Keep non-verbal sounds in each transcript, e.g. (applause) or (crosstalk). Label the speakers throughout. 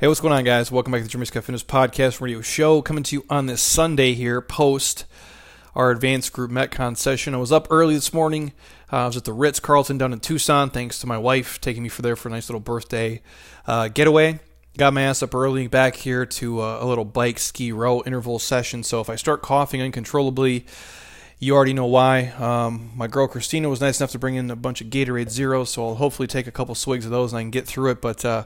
Speaker 1: Hey, what's going on, guys? Welcome back to the Jeremy Scott Fitness Podcast Radio Show. Coming to you on this Sunday here, post our advanced group Metcon session. I was up early this morning. Uh, I was at the Ritz Carlton down in Tucson, thanks to my wife taking me for there for a nice little birthday uh, getaway. Got my ass up early back here to uh, a little bike ski row interval session. So if I start coughing uncontrollably, you already know why. Um, my girl Christina was nice enough to bring in a bunch of Gatorade Zero, so I'll hopefully take a couple swigs of those and I can get through it. But uh,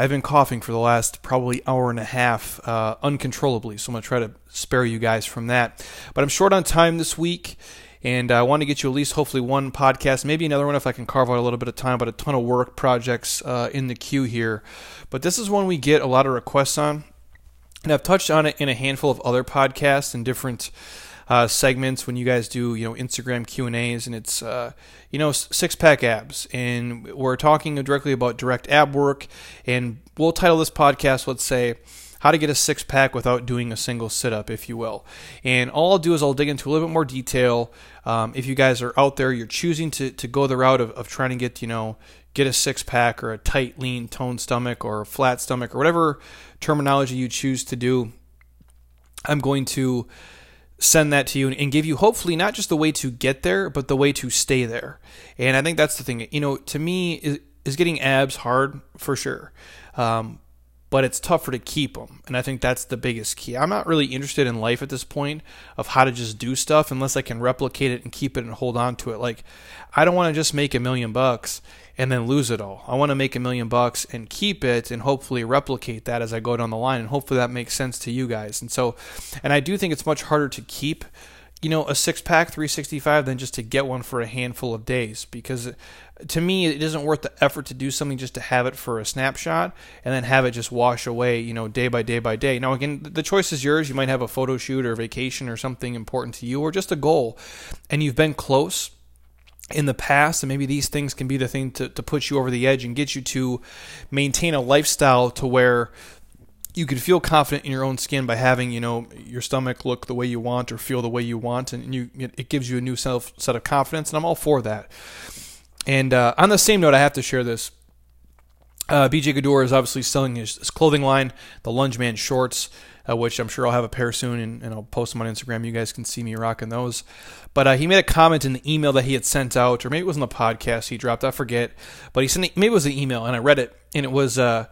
Speaker 1: I've been coughing for the last probably hour and a half uh, uncontrollably, so I'm going to try to spare you guys from that. But I'm short on time this week, and I want to get you at least hopefully one podcast, maybe another one if I can carve out a little bit of time, but a ton of work projects uh, in the queue here. But this is one we get a lot of requests on, and I've touched on it in a handful of other podcasts and different uh, segments when you guys do you know Instagram Q and A's, and it's uh, you know six pack abs, and we're talking directly about direct ab work, and we'll title this podcast, let's say. How to get a six pack without doing a single sit up, if you will. And all I'll do is I'll dig into a little bit more detail. Um, if you guys are out there, you're choosing to, to go the route of, of trying to get, you know, get a six pack or a tight, lean, toned stomach or a flat stomach or whatever terminology you choose to do, I'm going to send that to you and give you hopefully not just the way to get there, but the way to stay there. And I think that's the thing. You know, to me, is, is getting abs hard for sure. Um, but it's tougher to keep them. And I think that's the biggest key. I'm not really interested in life at this point of how to just do stuff unless I can replicate it and keep it and hold on to it. Like, I don't want to just make a million bucks and then lose it all. I want to make a million bucks and keep it and hopefully replicate that as I go down the line. And hopefully that makes sense to you guys. And so, and I do think it's much harder to keep you know, a six pack 365 than just to get one for a handful of days because to me it isn't worth the effort to do something just to have it for a snapshot and then have it just wash away, you know, day by day by day. Now again, the choice is yours. You might have a photo shoot or vacation or something important to you or just a goal and you've been close in the past, and maybe these things can be the thing to, to put you over the edge and get you to maintain a lifestyle to where you can feel confident in your own skin by having you know your stomach look the way you want or feel the way you want, and you it gives you a new self set of confidence, and I'm all for that. And uh, on the same note, I have to share this. Uh, BJ Gaddour is obviously selling his, his clothing line, the Lungeman shorts, uh, which I'm sure I'll have a pair soon, and, and, I'll post them on Instagram. You guys can see me rocking those. But uh, he made a comment in the email that he had sent out, or maybe it was in the podcast he dropped. I forget, but he sent maybe it was an email, and I read it, and it was uh,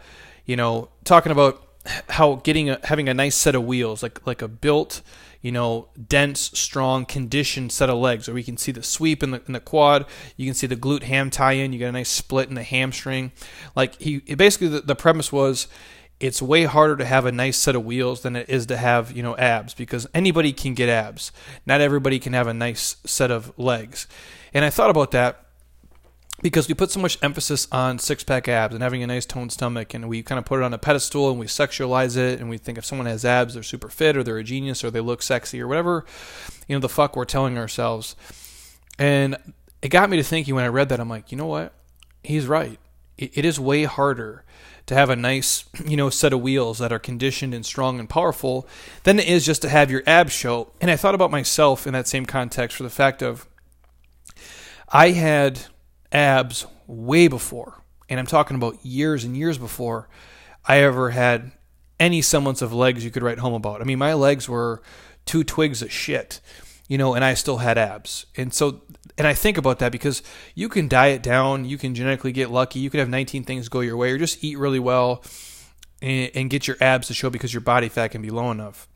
Speaker 1: you know talking about how getting a, having a nice set of wheels, like like a built, you know, dense, strong, conditioned set of legs, where we can see the sweep in the in the quad, you can see the glute ham tie in, you get a nice split in the hamstring. Like he basically the, the premise was it's way harder to have a nice set of wheels than it is to have you know abs because anybody can get abs not everybody can have a nice set of legs and i thought about that because we put so much emphasis on six pack abs and having a nice toned stomach, and we kind of put it on a pedestal and we sexualize it, and we think if someone has abs, they're super fit or they're a genius or they look sexy or whatever, you know, the fuck we're telling ourselves. And it got me to thinking when I read that, I'm like, you know what? He's right. it, it is way harder to have a nice, you know, set of wheels that are conditioned and strong and powerful than it is just to have your abs show. And I thought about myself in that same context for the fact of I had abs way before, and I'm talking about years and years before I ever had any semblance of legs you could write home about. I mean, my legs were two twigs of shit, you know, and I still had abs. And so, and I think about that because you can diet down, you can genetically get lucky, you can have 19 things go your way, or just eat really well and, and get your abs to show because your body fat can be low enough.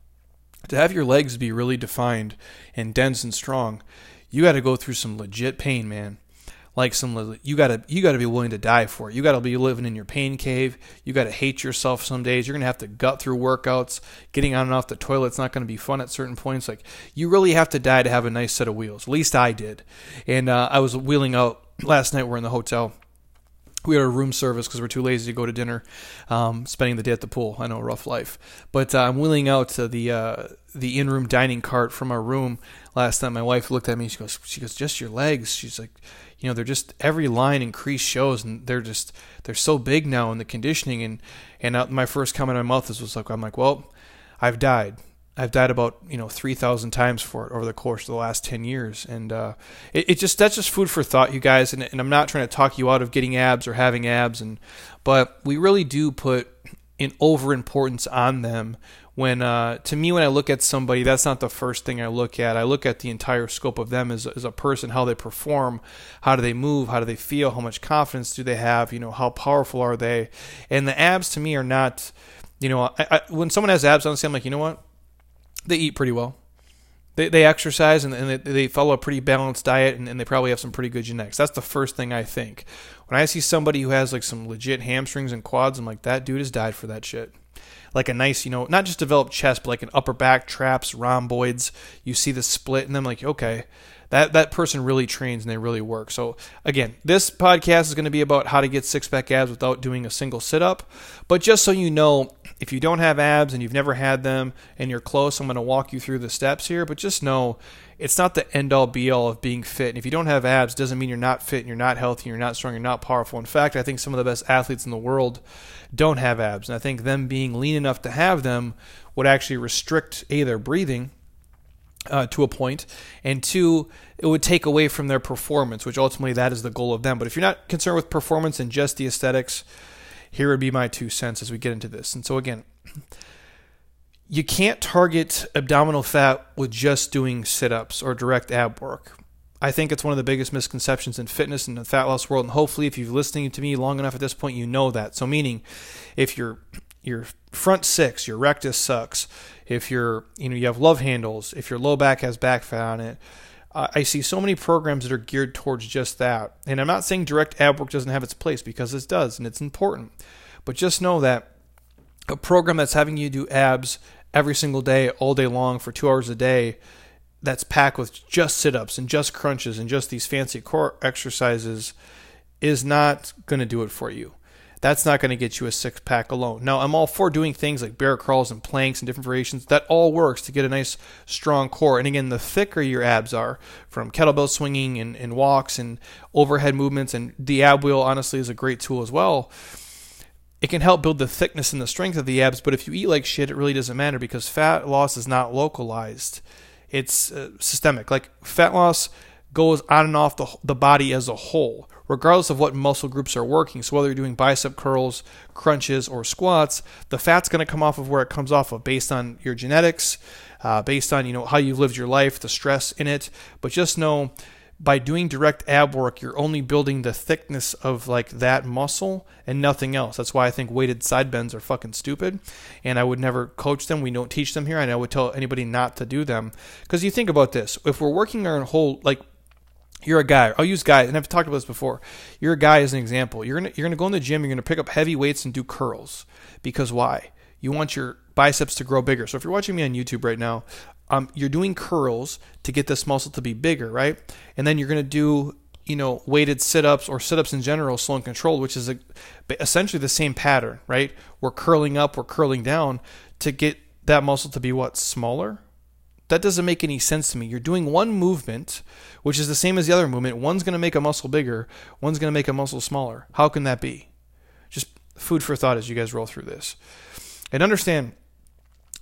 Speaker 1: To have your legs be really defined and dense and strong, you got to go through some legit pain, man like some you gotta you gotta be willing to die for it. You gotta be living in your pain cave. You gotta hate yourself some days. You're gonna have to gut through workouts. Getting on and off the toilet's not gonna be fun at certain points. Like you really have to die to have a nice set of wheels. At least I did. And uh, I was wheeling out last night. We're in the hotel we had a room service because we're too lazy to go to dinner, um, spending the day at the pool. I know, a rough life. But uh, I'm wheeling out uh, the uh, the in room dining cart from our room last night. My wife looked at me. She goes, she goes, just your legs. She's like, you know, they're just every line increased shows, and they're just they're so big now in the conditioning. And and my first comment in my mouth was like, I'm like, well, I've died. I've died about you know three thousand times for it over the course of the last ten years, and uh, it, it, just that's just food for thought, you guys. And, and I'm not trying to talk you out of getting abs or having abs, and but we really do put an over importance on them when uh, to me when i look at somebody that's not the first thing i look at. I look at the entire scope of them as, as a person how they perform how do they move how do they feel how much confidence do they have you know how powerful are they. And the abs to me are not you know I, I, when someone has abs honestly i'm like you know what they eat pretty well they, they exercise and, and they, they follow a pretty balanced diet and, and they probably have some pretty good genetics that's the first thing i think when i see somebody who has like some legit hamstrings and quads i'm like that dude has died for that shit like a nice, you know, not just developed chest, but like an upper back traps, rhomboids. You see the split, and I'm like, okay, that that person really trains and they really work. So again, this podcast is going to be about how to get six pack abs without doing a single sit up. But just so you know, if you don't have abs and you've never had them and you're close, I'm going to walk you through the steps here. But just know it's not the end all be all of being fit. And if you don't have abs, doesn't mean you're not fit and you're not healthy, and you're not strong, you're not powerful. In fact, I think some of the best athletes in the world don't have abs. And I think them being lean enough to have them would actually restrict A, their breathing uh, to a point, and two, it would take away from their performance, which ultimately that is the goal of them. But if you're not concerned with performance and just the aesthetics, here would be my two cents as we get into this. And so again, you can't target abdominal fat with just doing sit-ups or direct ab work. I think it's one of the biggest misconceptions in fitness and the fat loss world. And hopefully, if you've listening to me long enough at this point, you know that. So, meaning, if your your front six, your rectus sucks, if you're you know you have love handles, if your low back has back fat on it, uh, I see so many programs that are geared towards just that. And I'm not saying direct ab work doesn't have its place because it does and it's important, but just know that a program that's having you do abs every single day, all day long for two hours a day that's packed with just sit ups and just crunches and just these fancy core exercises is not going to do it for you. That's not going to get you a six pack alone. Now, I'm all for doing things like bear crawls and planks and different variations. That all works to get a nice, strong core. And again, the thicker your abs are from kettlebell swinging and, and walks and overhead movements, and the ab wheel, honestly, is a great tool as well. It can help build the thickness and the strength of the abs, but if you eat like shit, it really doesn't matter because fat loss is not localized it's uh, systemic. Like fat loss goes on and off the, the body as a whole, regardless of what muscle groups are working. So whether you're doing bicep curls, crunches, or squats, the fat's going to come off of where it comes off of based on your genetics, uh, based on you know how you've lived your life, the stress in it. But just know by doing direct ab work, you're only building the thickness of like that muscle and nothing else. That's why I think weighted side bends are fucking stupid. And I would never coach them. We don't teach them here. And I would tell anybody not to do them. Because you think about this if we're working our whole, like, you're a guy. I'll use guy, and I've talked about this before. You're a guy as an example. You're gonna you're gonna go in the gym. You're gonna pick up heavy weights and do curls because why? You want your biceps to grow bigger. So if you're watching me on YouTube right now, um, you're doing curls to get this muscle to be bigger, right? And then you're to do, you know, weighted sit ups or sit ups in general, slow and controlled, which is a, essentially the same pattern, right? We're curling up, we're curling down to get that muscle to be what? Smaller? That doesn't make any sense to me. You're doing one movement, which is the same as the other movement. One's going to make a muscle bigger, one's going to make a muscle smaller. How can that be? Just food for thought as you guys roll through this. And understand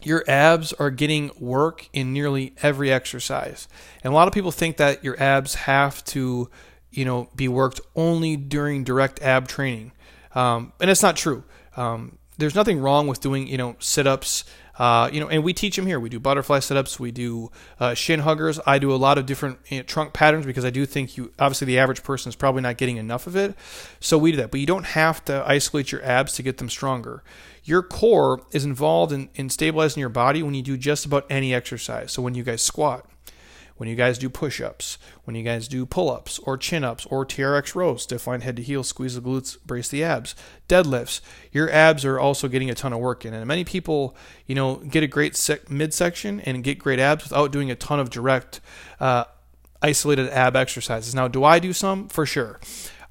Speaker 1: your abs are getting work in nearly every exercise. And a lot of people think that your abs have to, you know, be worked only during direct ab training. Um, and it's not true. Um, there's nothing wrong with doing, you know, sit ups. Uh, you know, and we teach them here. We do butterfly sit-ups. We do uh, shin huggers. I do a lot of different you know, trunk patterns because I do think you, obviously, the average person is probably not getting enough of it. So we do that. But you don't have to isolate your abs to get them stronger your core is involved in, in stabilizing your body when you do just about any exercise. So when you guys squat, when you guys do push ups, when you guys do pull ups or chin ups or TRX rows, stiff line head to heel, squeeze the glutes, brace the abs, deadlifts, your abs are also getting a ton of work in. And many people, you know, get a great sec- midsection and get great abs without doing a ton of direct, uh, isolated ab exercises. Now, do I do some? For sure.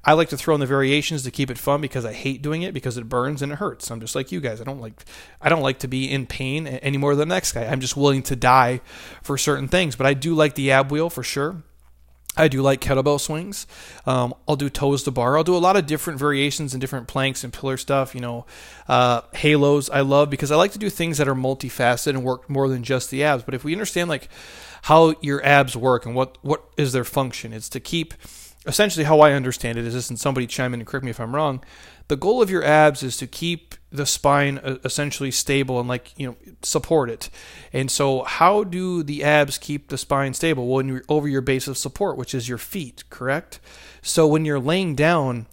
Speaker 1: I like to throw in the variations to keep it fun because I hate doing it because it burns and it hurts. I'm just like you guys. I don't like I don't like to be in pain any more than the next guy. I'm just willing to die for certain things. But I do like the ab wheel for sure. I do like kettlebell swings. Um, I'll do toes to bar. I'll do a lot of different variations and different planks and pillar stuff. You know, uh, halos I love because I like to do things that are multifaceted and work more than just the abs. But if we understand like how your abs work and what what is their function, it's to keep essentially how I understand it is this, and somebody chime in and correct me if I'm wrong, the goal of your abs is to keep the spine uh, essentially stable and like you know support it. And so how do the abs keep the spine stable? Well when you're over your base of support which is your feet correct? So when you're laying down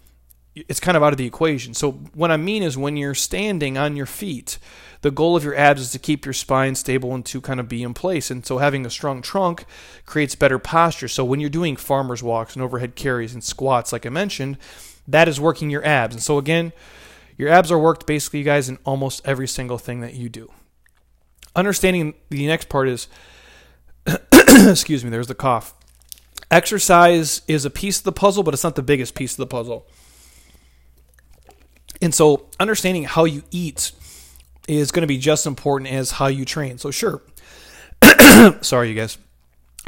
Speaker 1: it's kind of out of the equation. So what i mean is when you're standing on your feet the goal of your abs is to keep your spine stable and to kind of be in place and so having a strong trunk creates better posture so when you're doing farmers walks and overhead carries and squats like i mentioned that is working your abs and so again your abs are worked basically, you guys, in almost every single thing that you do. Understanding the next part is, (coughs) excuse me, there's the cough. Exercise is a piece of the puzzle, but it's not the biggest piece of the puzzle. And so, understanding how you eat is going to be just as important as how you train. So, sure. (coughs) Sorry, you guys.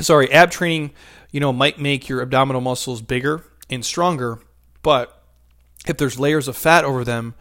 Speaker 1: Sorry, ab training, you know, might make your abdominal muscles bigger and stronger, but if there's layers of fat over them,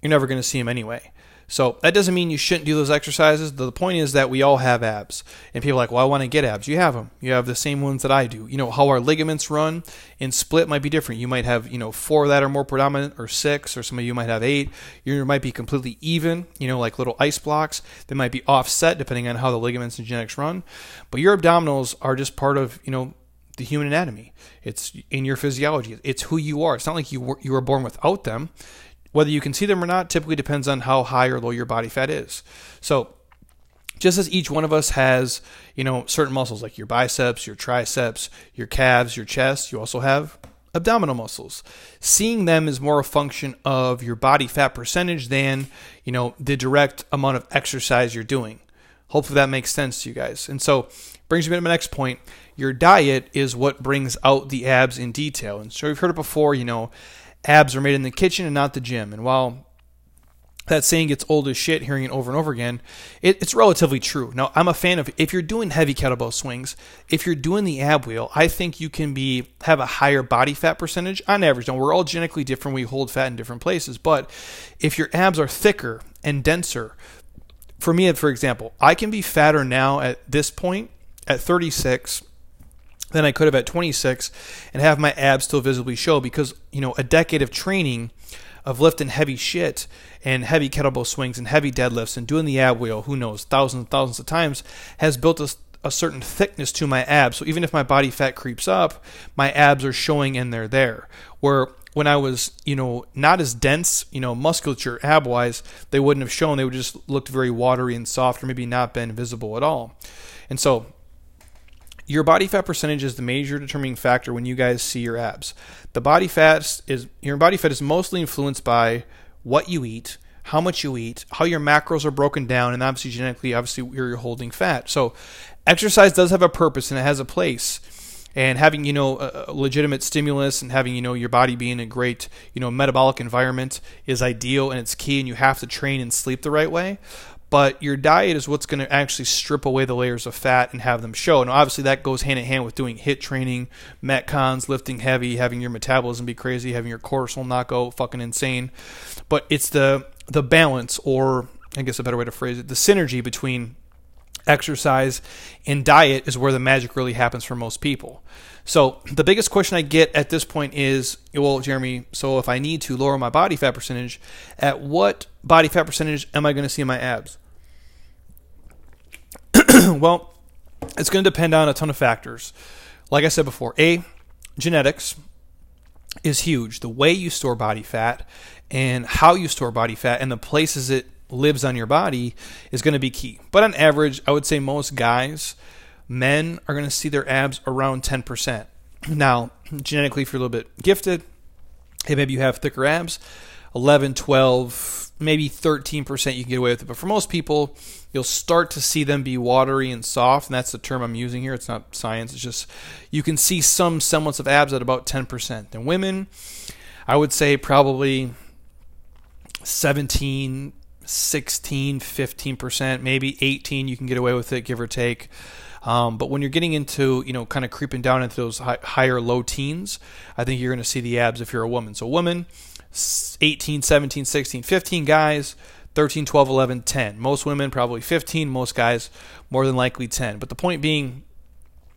Speaker 1: you're never going to see them anyway. So that doesn't mean you shouldn't do those exercises. The point is that we all have abs. And people are like, well, I want to get abs. You have them. You have the same ones that I do. You know, how our ligaments run and split might be different. You might have, you know, four that are more predominant or six, or some of you might have eight. You might be completely even, you know, like little ice blocks. They might be offset depending on how the ligaments and genetics run. But your abdominals are just part of, you know, the human anatomy. It's in your physiology. It's who you are. It's not like you were, you were born without them. Whether you can see them or not typically depends on how high or low your body fat is. So, just as each one of us has, you know, certain muscles like your biceps, your triceps, your calves, your chest, you also have abdominal muscles. Seeing them is more a function of your body fat percentage than, you know, the direct amount of exercise you're doing. Hopefully that makes sense to you guys. And so brings me to my next point. Your diet is what brings out the abs in detail. And so you've heard it before, you know, abs are made in the kitchen and not the gym. And while that saying gets old as shit hearing it over and over again, it, it's relatively true. Now, I'm a fan of if you're doing heavy kettlebell swings, if you're doing the ab wheel, I think you can be have a higher body fat percentage on average. Now, we're all genetically different. We hold fat in different places. But if your abs are thicker and denser, for me, for example, I can be fatter now at this point at 36 than I could have at 26 and have my abs still visibly show because, you know, a decade of training of lifting heavy shit and heavy kettlebell swings and heavy deadlifts and doing the ab wheel, who knows, thousands and thousands of times, has built a, a certain thickness to my abs. So even if my body fat creeps up, my abs are showing and they're there. Where when I was, you know, not as dense, you know, musculature ab wise, they wouldn't have shown. They would just looked very watery and soft or maybe not been visible at all. And so your body fat percentage is the major determining factor when you guys see your abs. The body fat is your body fat is mostly influenced by what you eat, how much you eat, how your macros are broken down, and obviously genetically, obviously where you're holding fat. So exercise does have a purpose and it has a place. And having you know a legitimate stimulus and having you know your body being in a great you know metabolic environment is ideal and it's key. And you have to train and sleep the right way but your diet is what's going to actually strip away the layers of fat and have them show. And obviously, that goes hand in hand with doing HIIT training, metcons, lifting heavy, having your metabolism be crazy, having your cortisol not go fucking insane. But it's the the balance, or I guess a better way to phrase it, the synergy between exercise and diet is where the magic really happens for most people. So the biggest question I get at this point is, well, Jeremy, so if I need to lower my body fat percentage, at what body fat percentage am I going to see my abs? (clears throat) well, it's going to depend on a ton of factors. Like I said before, A, genetics is huge. The way you store body fat and how you store body fat and the places it lives on your body is going to be key. But on average, I would say most guys men are going to see their abs around 10%. Now, genetically, if you're a little bit gifted, hey, maybe you have thicker abs, 11, 12, maybe 13% you can get away with it. But for most people, you'll start to see them be watery and soft, and that's the term I'm using here. It's not science, it's just you can see some semblance of abs at about 10%. And women, I would say probably 17, 16, 15%, maybe 18 you can get away with it, give or take. Um, but when you're getting into, you know, kind of creeping down into those high, higher low teens, I think you're going to see the abs if you're a woman. So, woman, 18, 17, 16, 15 guys, 13, 12, 11, 10. Most women, probably 15. Most guys, more than likely 10. But the point being,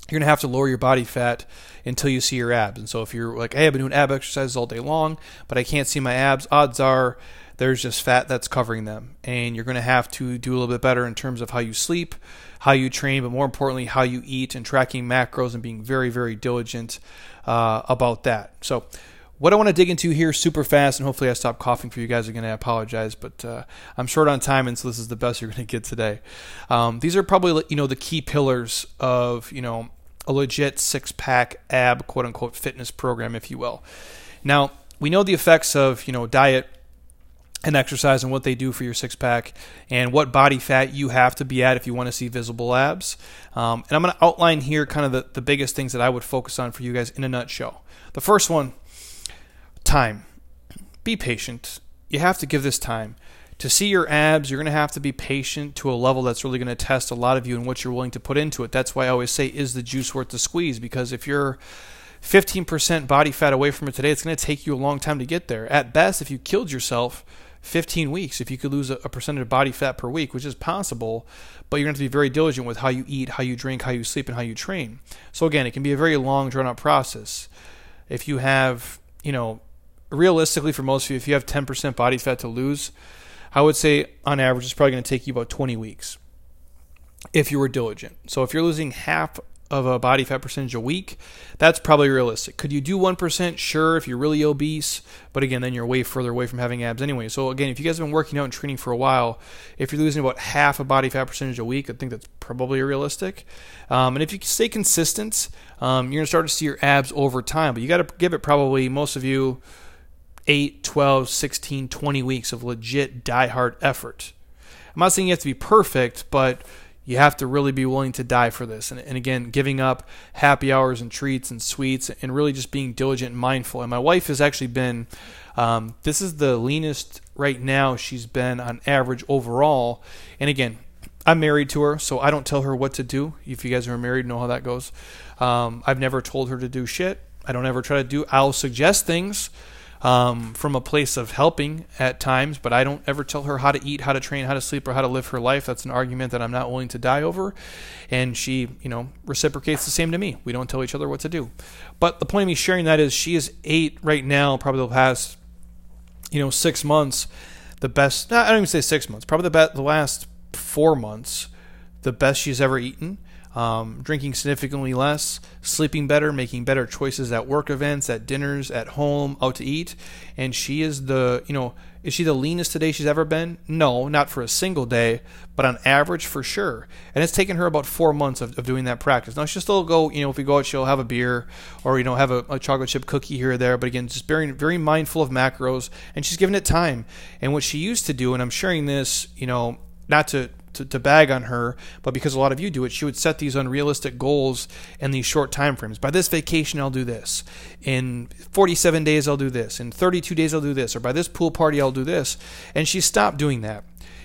Speaker 1: you're going to have to lower your body fat until you see your abs. And so if you're like, hey, I've been doing ab exercises all day long, but I can't see my abs, odds are there's just fat that's covering them. And you're going to have to do a little bit better in terms of how you sleep, how you train, but more importantly, how you eat and tracking macros and being very, very diligent uh, about that. So, what I want to dig into here super fast, and hopefully I stop coughing for you guys again. I apologize, but uh, I'm short on time, and so this is the best you're going to get today. Um, these are probably you know the key pillars of you know a legit six pack ab quote unquote fitness program, if you will. Now we know the effects of you know diet and exercise and what they do for your six pack and what body fat you have to be at if you want to see visible abs. Um, and I'm going to outline here kind of the, the biggest things that I would focus on for you guys in a nutshell. The first one time. Be patient. You have to give this time. To see your abs, you're going to have to be patient to a level that's really going to test a lot of you and what you're willing to put into it. That's why I always say, is the juice worth the squeeze? Because if you're 15% body fat away from it today, it's going to take you a long time to get there. At best, if you killed yourself, 15 weeks if you could lose a, a, percentage of body fat per week, which is possible, but you're going to, have to be very diligent with how you eat, how you drink, how you sleep, and how you train. So again, it can be a very long, drawn out process. If you have, you know, realistically for most of you, if you have 10% body fat to lose, I would say on average it's probably going to take you about 20 weeks if you were diligent. So if you're losing half of a body fat percentage a week, that's probably realistic. Could you do 1%? Sure, if you're really obese, but again, then you're way further away from having abs anyway. So again, if you guys have been working out and training for a while, if you're losing about half a body fat percentage a week, I think that's probably realistic. Um, and if you stay consistent, um, you're going to start to see your abs over time, but you got to give it probably, most of you, 8, 12, 16, 20 weeks of legit die-hard effort. I'm not saying you have to be perfect, but you have to really be willing to die for this. And, and, again, giving up happy hours and treats and sweets and really just being diligent and mindful. And my wife has actually been, um, this is the leanest right now she's been on average overall. And again, I'm married to her, so I don't tell her what to do. If you guys are married, know how that goes. Um, I've never told her to do shit. I don't ever try to do. I'll suggest things um, from a place of helping at times, but I don't ever tell her how to eat, how to train, how to sleep, or how to live her life. That's an argument that I'm not willing to die over. And she, you know, reciprocates the same to me. We don't tell each other what to do. But the point of me sharing that is she is eight right now, probably the past, you know, six months. The best, I don't even say six months, probably the, best, the last four months, the best she's ever eaten um, drinking significantly less, sleeping better, making better choices at work events, at dinners, at home, out to eat. And she is the, you know, is she the leanest today she's ever been? No, not for a single day, but on average for sure. And it's taken her about four months of, of doing that practice. Now she'll still go, you know, if we go out, she'll have a beer or, you know, have a, a chocolate chip cookie here or there. But again, just very, very mindful of macros and she's given it time. And what she used to do, and I'm sharing this, you know, not to to, to bag on her, but because a lot of you do it, she would set these unrealistic goals and these short time frames. By this vacation, I'll do this. In 47 days, I'll do this. In 32 days, I'll do this. Or by this pool party, I'll do this. And she stopped doing that.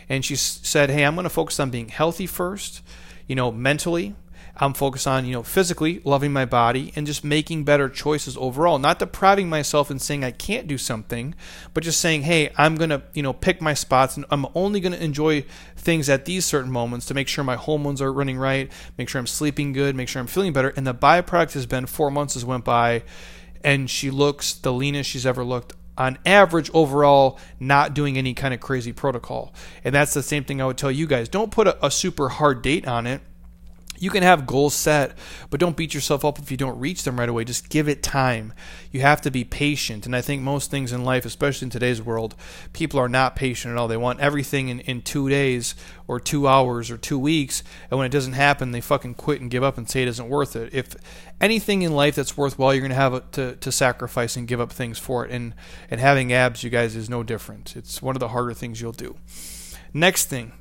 Speaker 1: And she said, hey, I'm going to focus on being healthy first, you know, mentally, I'm focused on, you know, physically loving my body and just making better choices overall. Not depriving myself and saying I can't do something, but just saying, hey, I'm going to, you know, pick my spots and I'm only going to enjoy things at these certain moments to make sure my hormones are running right, make sure I'm sleeping good, make sure I'm feeling better. And the byproduct has been four months has went by and she looks the leanest she's ever looked on average overall not doing any kind of crazy protocol and that's the same thing i would tell you guys don't put a, a super hard date on it you can have goals set, but don't beat yourself up if you don't reach them right away. Just give it time. You have to be patient. And I think most things in life, especially in today's world, people are not patient at all. They want everything in, in two days or two hours or two weeks. And when it doesn't happen, they fucking quit and give up and say it isn't worth it. If anything in life that's worthwhile, you're going to have to, to sacrifice and give up things for it. And, and having abs, you guys, is no different. It's one of the harder things you'll do. Next thing,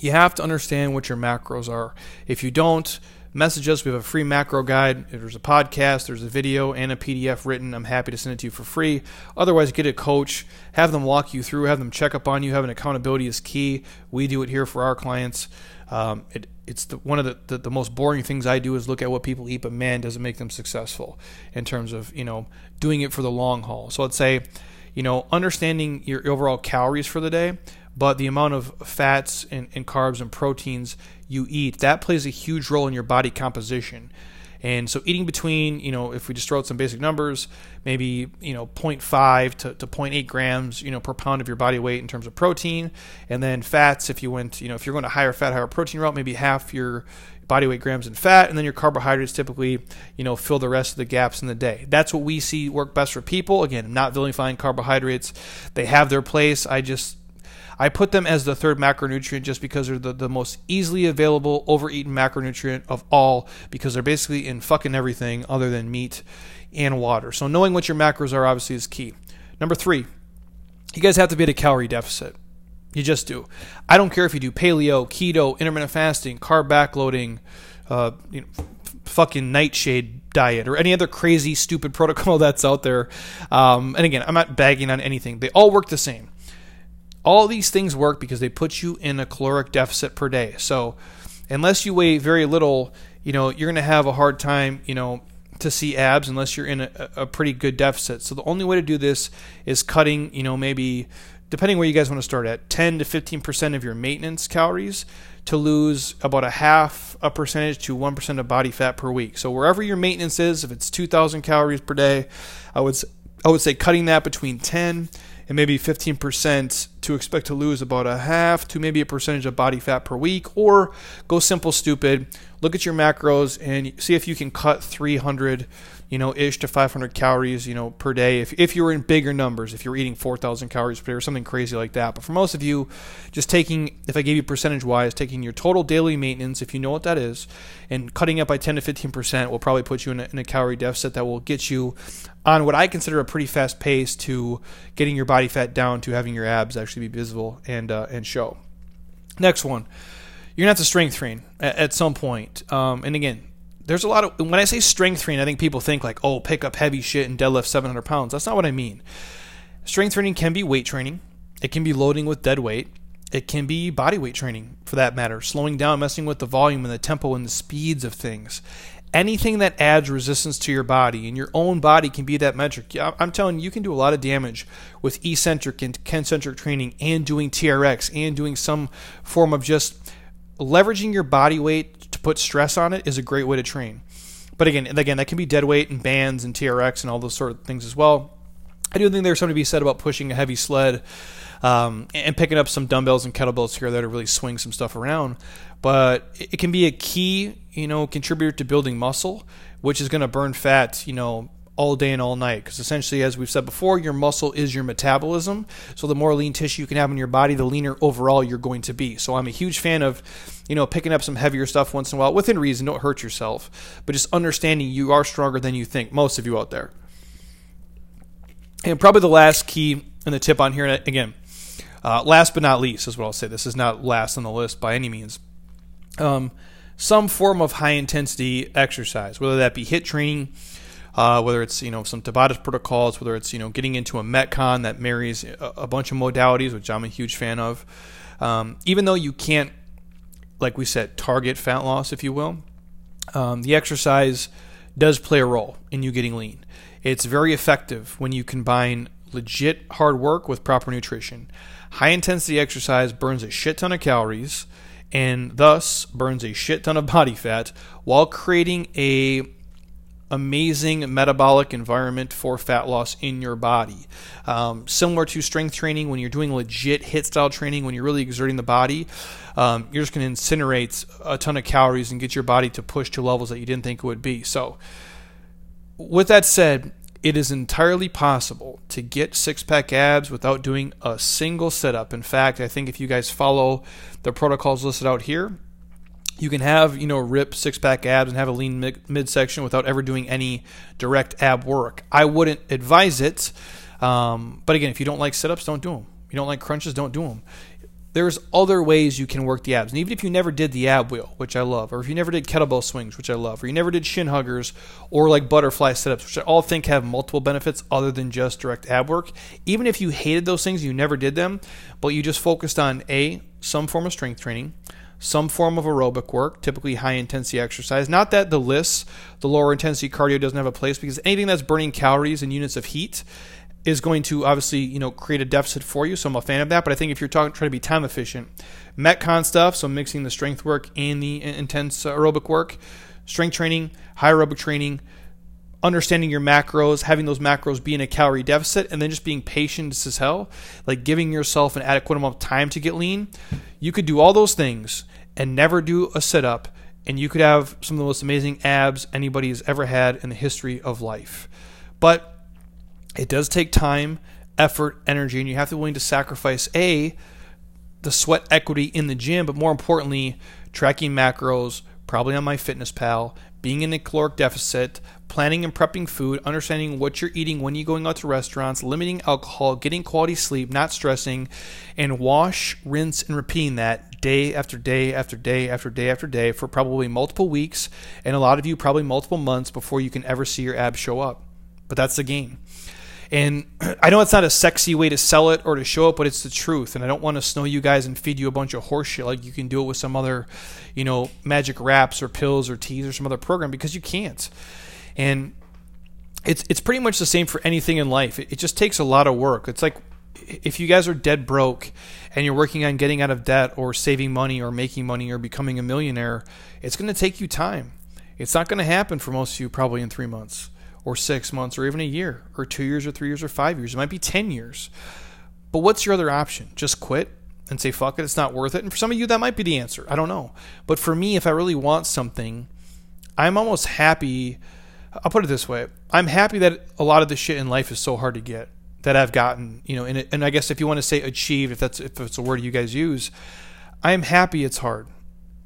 Speaker 1: you have to understand what your macros are. If you don't, message us. We have a free macro guide. There's a podcast, there's a video, and a PDF written. I'm happy to send it to you for free. Otherwise, get a coach, have them walk you through, have them check up on you. Having accountability is key. We do it here for our clients. Um, it, it's the, one of the, the, the, most boring things I do is look at what people eat, but man, does it make them successful in terms of you know doing it for the long haul. So let's say you know, understanding your overall calories for the day, but the amount of fats and, and carbs and proteins you eat that plays a huge role in your body composition. And so eating between, you know, if we just throw out some basic numbers, maybe, you know, 0.5 to, to 0.8 grams, you know, per pound of your body weight in terms of protein. And then fats, if you went, you know, if you're going to higher fat, higher protein route, maybe half your body weight grams in fat, and then your carbohydrates typically, you know, fill the rest of the gaps in the day. That's what we see work best for people. Again, not vilifying carbohydrates. They have their place. I just I put them as the third macronutrient just because they're the, the most easily available overeaten macronutrient of all because they're basically in fucking everything other than meat and water. So knowing what your macros are obviously is key. Number three, you guys have to be at a calorie deficit. You just do. I don't care if you do paleo, keto, intermittent fasting, carb backloading, uh, you know, fucking nightshade diet, or any other crazy, stupid protocol (laughs) that's out there. Um, and again, I'm not bagging on anything. They all work the same. All these things work because they put you in a caloric deficit per day. So unless you weigh very little, you know, you're going to have a hard time, you know, to see abs unless you're in a, a, pretty good deficit. So the only way to do this is cutting, you know, maybe depending where you guys want to start at, 10 to 15% of your maintenance calories to lose about a half a percentage to 1% of body fat per week. So wherever your maintenance is, if it's 2000 calories per day, I would I would say cutting that between 10 and maybe 15% to expect to lose about a half to maybe a percentage of body fat per week, or go simple stupid. Look at your macros and see if you can cut 300 you know, ish to 500 calories, you know, per day. If, if you were in bigger numbers, if you're eating 4,000 calories per day or something crazy like that. But for most of you, just taking, if I gave you percentage wise, taking your total daily maintenance, if you know what that is, and cutting it by 10 to 15% will probably put you in a, in a calorie deficit that will get you on what I consider a pretty fast pace to getting your body fat down to having your abs actually be visible and uh, and show. Next one, you're gonna have to strength train at, at some point. Um, and again, there's a lot of when I say strength training, I think people think like, oh, pick up heavy shit and deadlift 700 pounds. That's not what I mean. Strength training can be weight training. It can be loading with dead weight. It can be body weight training for that matter, slowing down, messing with the volume and the tempo and the speeds of things. Anything that adds resistance to your body, and your own body can be that metric. I'm telling you, you can do a lot of damage with eccentric and concentric training and doing TRX and doing some form of just leveraging your body weight to put stress on it is a great way to train. But again, again, that can be dead weight and bands and TRX and all those sort of things as well. I do think there's something to be said about pushing a heavy sled um, and picking up some dumbbells and kettlebells here that to really swing some stuff around. But it can be a key, you know, contributor to building muscle, which is going to burn fat, you know, all day and all night. Because essentially, as we've said before, your muscle is your metabolism. So the more lean tissue you can have in your body, the leaner overall you're going to be. So I'm a huge fan of, you know, picking up some heavier stuff once in a while within reason. Don't hurt yourself, but just understanding you are stronger than you think. Most of you out there. And probably the last key and the tip on here again. Uh, last but not least is what I'll say. This is not last on the list by any means. Um, some form of high intensity exercise, whether that be HIIT training, uh, whether it's you know some Tabata protocols, whether it's you know getting into a Metcon that marries a, bunch of modalities, which I'm a huge fan of. Um, even though you can't, like we said, target fat loss, if you will, um, the exercise does play a role in you getting lean. It's very effective when you combine legit hard work with proper nutrition. High intensity exercise burns a shit ton of calories and thus burns a shit ton of body fat while creating a amazing metabolic environment for fat loss in your body. Um, similar to strength training, when you're doing legit HIIT style training, when you're really exerting the body, um, you're just going to incinerate a ton of calories and get your body to push to levels that you didn't think it would be. So, with that said, it is entirely possible to get six pack abs without doing a single sit up. In fact, I think if you guys follow the protocols listed out here, you can have you know rip six pack abs and have a lean mid- midsection without ever doing any direct ab work. I wouldn't advise it, um, but again, if you don't like sit ups, don't do them. You don't like crunches, don't do them. There's other ways you can work the abs, and even if you never did the ab wheel, which I love, or if you never did kettlebell swings, which I love, or you never did shin huggers or like butterfly sit ups, which I all think have multiple benefits other than just direct ab work. Even if you hated those things, you never did them, but you just focused on a some form of strength training some form of aerobic work, typically high intensity exercise. Not that the LISS, the lower intensity cardio, doesn't have a place because anything that's burning calories and units of heat is going to obviously you know create a deficit for you. So I'm a fan of that. But I think if you're talking trying to be time efficient, metcon stuff, so mixing the strength work and the intense aerobic work, strength training, high aerobic training, understanding your macros, having those macros be in a calorie deficit, and then just being patient as hell, like giving yourself an adequate amount of time to get lean. You could do all those things and never do a sit up, and you could have some of the most amazing abs anybody has ever had in the history of life. But it does take time, effort, energy, and you have to be willing to sacrifice A, the sweat equity in the gym, but more importantly, tracking macros, probably on MyFitnessPal, being in a caloric deficit, planning and prepping food, understanding what you're eating when you're going out to restaurants, limiting alcohol, getting quality sleep, not stressing, and wash, rinse, and repeating that day after day after day after day after day for probably multiple weeks, and a lot of you probably multiple months before you can ever see your abs show up. But that's the game. And (clears throat) I know it's not a sexy way to sell it or to show it, but it's the truth. And I don't want to snow you guys and feed you a bunch of horseshit like you can do it with some other, you know, magic wraps or pills or teas or some other program because you can't. And it's it's pretty much the same for anything in life. It, it just takes a lot of work. It's like if you guys are dead broke and you're working on getting out of debt or saving money or making money or becoming a millionaire, it's going to take you time. It's not going to happen for most of you probably in three months or six months or even a year or two years or three years or five years. It might be 10 years. But what's your other option? Just quit and say, fuck it, it's not worth it. And for some of you, that might be the answer. I don't know. But for me, if I really want something, I'm almost happy. I'll put it this way I'm happy that a lot of the shit in life is so hard to get that I've gotten, you know, and, and I guess if you want to say achieved, if that's if it's a word you guys use, I'm happy it's hard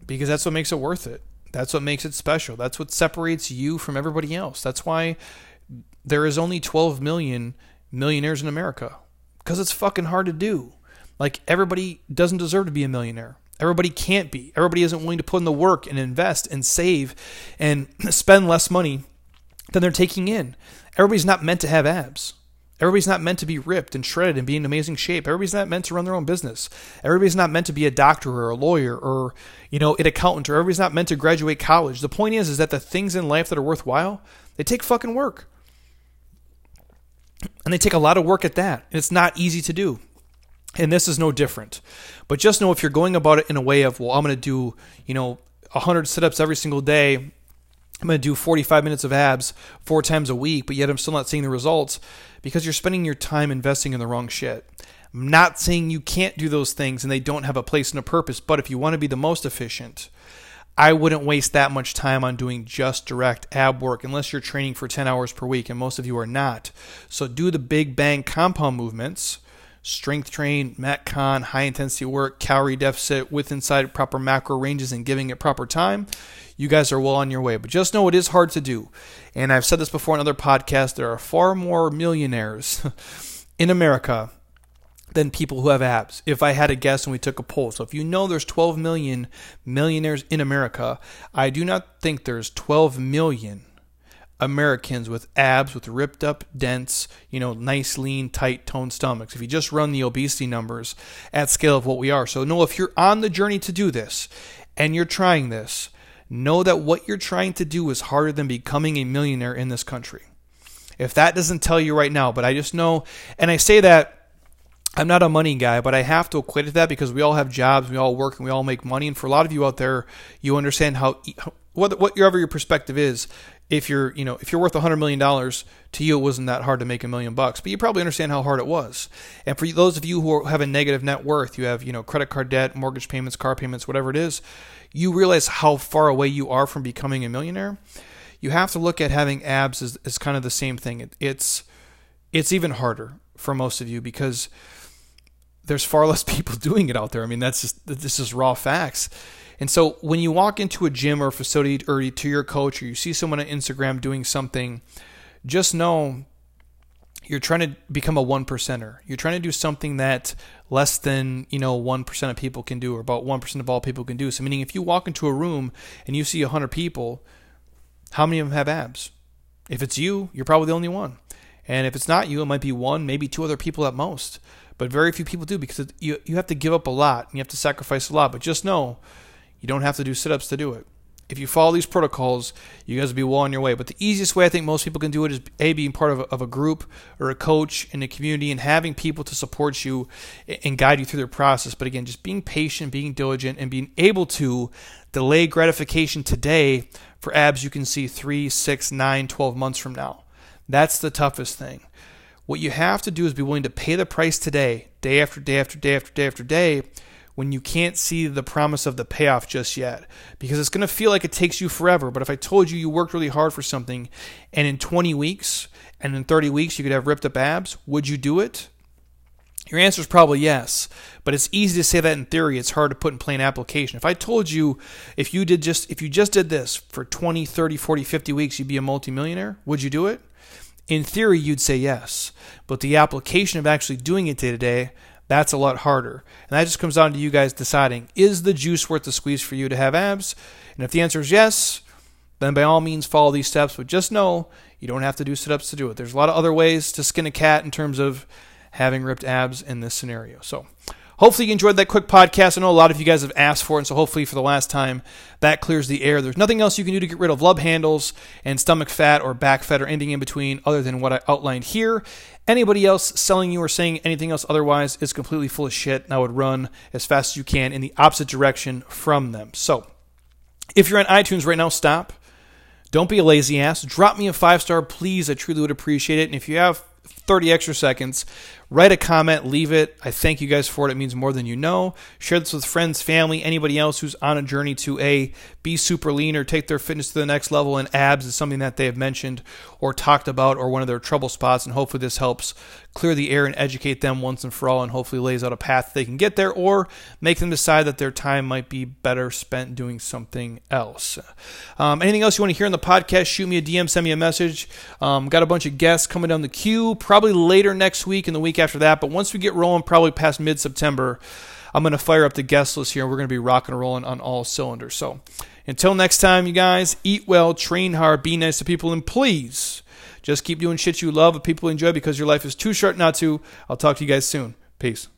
Speaker 1: because that's what makes it worth it. That's what makes it special. That's what separates you from everybody else. That's why there is only 12 million millionaires in America because it's fucking hard to do. Like everybody doesn't deserve to be a millionaire. Everybody can't be. Everybody isn't willing to put in the work and invest and save and (clears throat) spend less money than they're taking in. Everybody's not meant to have abs. Everybody's not meant to be ripped and shredded and be in amazing shape. Everybody's not meant to run their own business. Everybody's not meant to be a doctor or a lawyer or, you know, an accountant or everybody's not meant to graduate college. The point is, is that the things in life that are worthwhile, they take fucking work. And they take a lot of work at that. And it's not easy to do. And this is no different. But just know if you're going about it in a way of, well, I'm going to do, you know, 100 sit ups every single day. I'm going to do 45 minutes of abs four times a week, but yet I'm still not seeing the results because you're spending your time investing in the wrong shit. I'm not saying you can't do those things and they don't have a place and a purpose, but if you want to be the most efficient, I wouldn't waste that much time on doing just direct ab work unless you're training for 10 hours per week, and most of you are not. So do the big bang compound movements strength train, metcon, high intensity work, calorie deficit with inside proper macro ranges and giving it proper time, you guys are well on your way. But just know it is hard to do. And I've said this before in other podcasts there are far more millionaires (laughs) in America than people who have abs. If I had a guess and we took a poll. So if you know there's 12 million millionaires in America, I do not think there's 12 million Americans with abs, with ripped up, dense, you know, nice, lean, tight, toned stomachs. If you just run the obesity numbers at scale of what we are. So, know if you're on the journey to do this and you're trying this, know that what you're trying to do is harder than becoming a millionaire in this country. If that doesn't tell you right now, but I just know, and I say that I'm not a money guy, but I have to equate that because we all have jobs, we all work, and we all make money. And for a lot of you out there, you understand how, whatever your perspective is, if you're you know if you're worth 100 million dollars to you it wasn't that hard to make a million bucks but you probably understand how hard it was. And for those of you who have a negative net worth you have you know credit card debt mortgage payments car payments whatever it is you realize how far away you are from becoming a millionaire. You have to look at having abs as, as kind of the same thing. It, it's it's even harder for most of you because there's far (laughs) less people (laughs) doing it out there. I mean that's just this is raw facts and so when you walk into a gym or facility or to your coach or you see someone on Instagram doing something, just know you're trying to become a one percenter. You're trying to do something that less than, you know, 1% of people can do or about 1% of all people can do. So meaning if you walk into a room and you see 100 people, how many of them have abs? If it's you, you're probably the only one. And if it's not you, it might be one, maybe two other people at most. But very few people do because you, you have to give up a lot and you have to sacrifice a lot. But just know you don't have to do sit ups to do it. if you follow these protocols, you guys will be well on your way. But the easiest way I think most people can do it is a being part of a, of a group or a coach in a community and having people to support you and guide you through their process. But again, just being patient, being diligent, and being able to delay gratification today for abs you can see three, six, nine, 12 months from now. That's the toughest thing. What you have to do is be willing to pay the price today, day after day after day after day after day when you can't see the promise of the payoff just yet because it's going to feel like it takes you forever. But if I told you you worked really hard for something and in 20 weeks and in 30 weeks you could have ripped up abs, would you do it? Your answer is probably yes, but it's easy to say that in theory. It's hard to put in plain application. If I told you if you did just if you just did this for 20, 30, 40, 50 weeks, you'd be a multimillionaire, would you do it? In theory, you'd say yes, but the application of actually doing it day to day, that's a lot harder. And that just comes down to you guys deciding is the juice worth the squeeze for you to have abs? And if the answer is yes, then by all means follow these steps. But just know you don't have to do sit ups to do it. There's a lot of other ways to skin a cat in terms of having ripped abs in this scenario. So hopefully you enjoyed that quick podcast. I know a lot of you guys have asked for it, and so hopefully for the last time that clears the air. There's nothing else you can do to get rid of love handles and stomach fat or back fat or anything in between other than what I outlined here. Anybody else selling you or saying anything else otherwise is completely full of shit, and I would run as fast as you can in the opposite direction from them. So, if you're on iTunes right now, stop. Don't be a lazy ass. Drop me a five star, please. I truly would appreciate it. And if you have 30 extra seconds, write a comment, leave it. I thank you guys for it. It means more than you know. Share this with friends, family, anybody else who's on a journey to a be super lean or take their fitness to the next level. And abs is something that they have mentioned or talked about or one of their trouble spots. And hopefully this helps clear the air and educate them once and for all, and hopefully lays out a path they can get there or make them decide that their time might be better spent doing something else. Um, anything else you want to hear in the podcast? Shoot me a DM, send me a message. Um, got a bunch of guests coming down the queue, probably later next week in the week after that. But once we get rolling, probably past mid September, I'm going to fire up the guest list here, and we're going to be rocking and rolling on all cylinders. So until next time, you guys, eat well, train hard, be nice to people, and please just keep doing shit you love with people enjoy because your life is too short not to. I'll talk to you guys soon. Peace.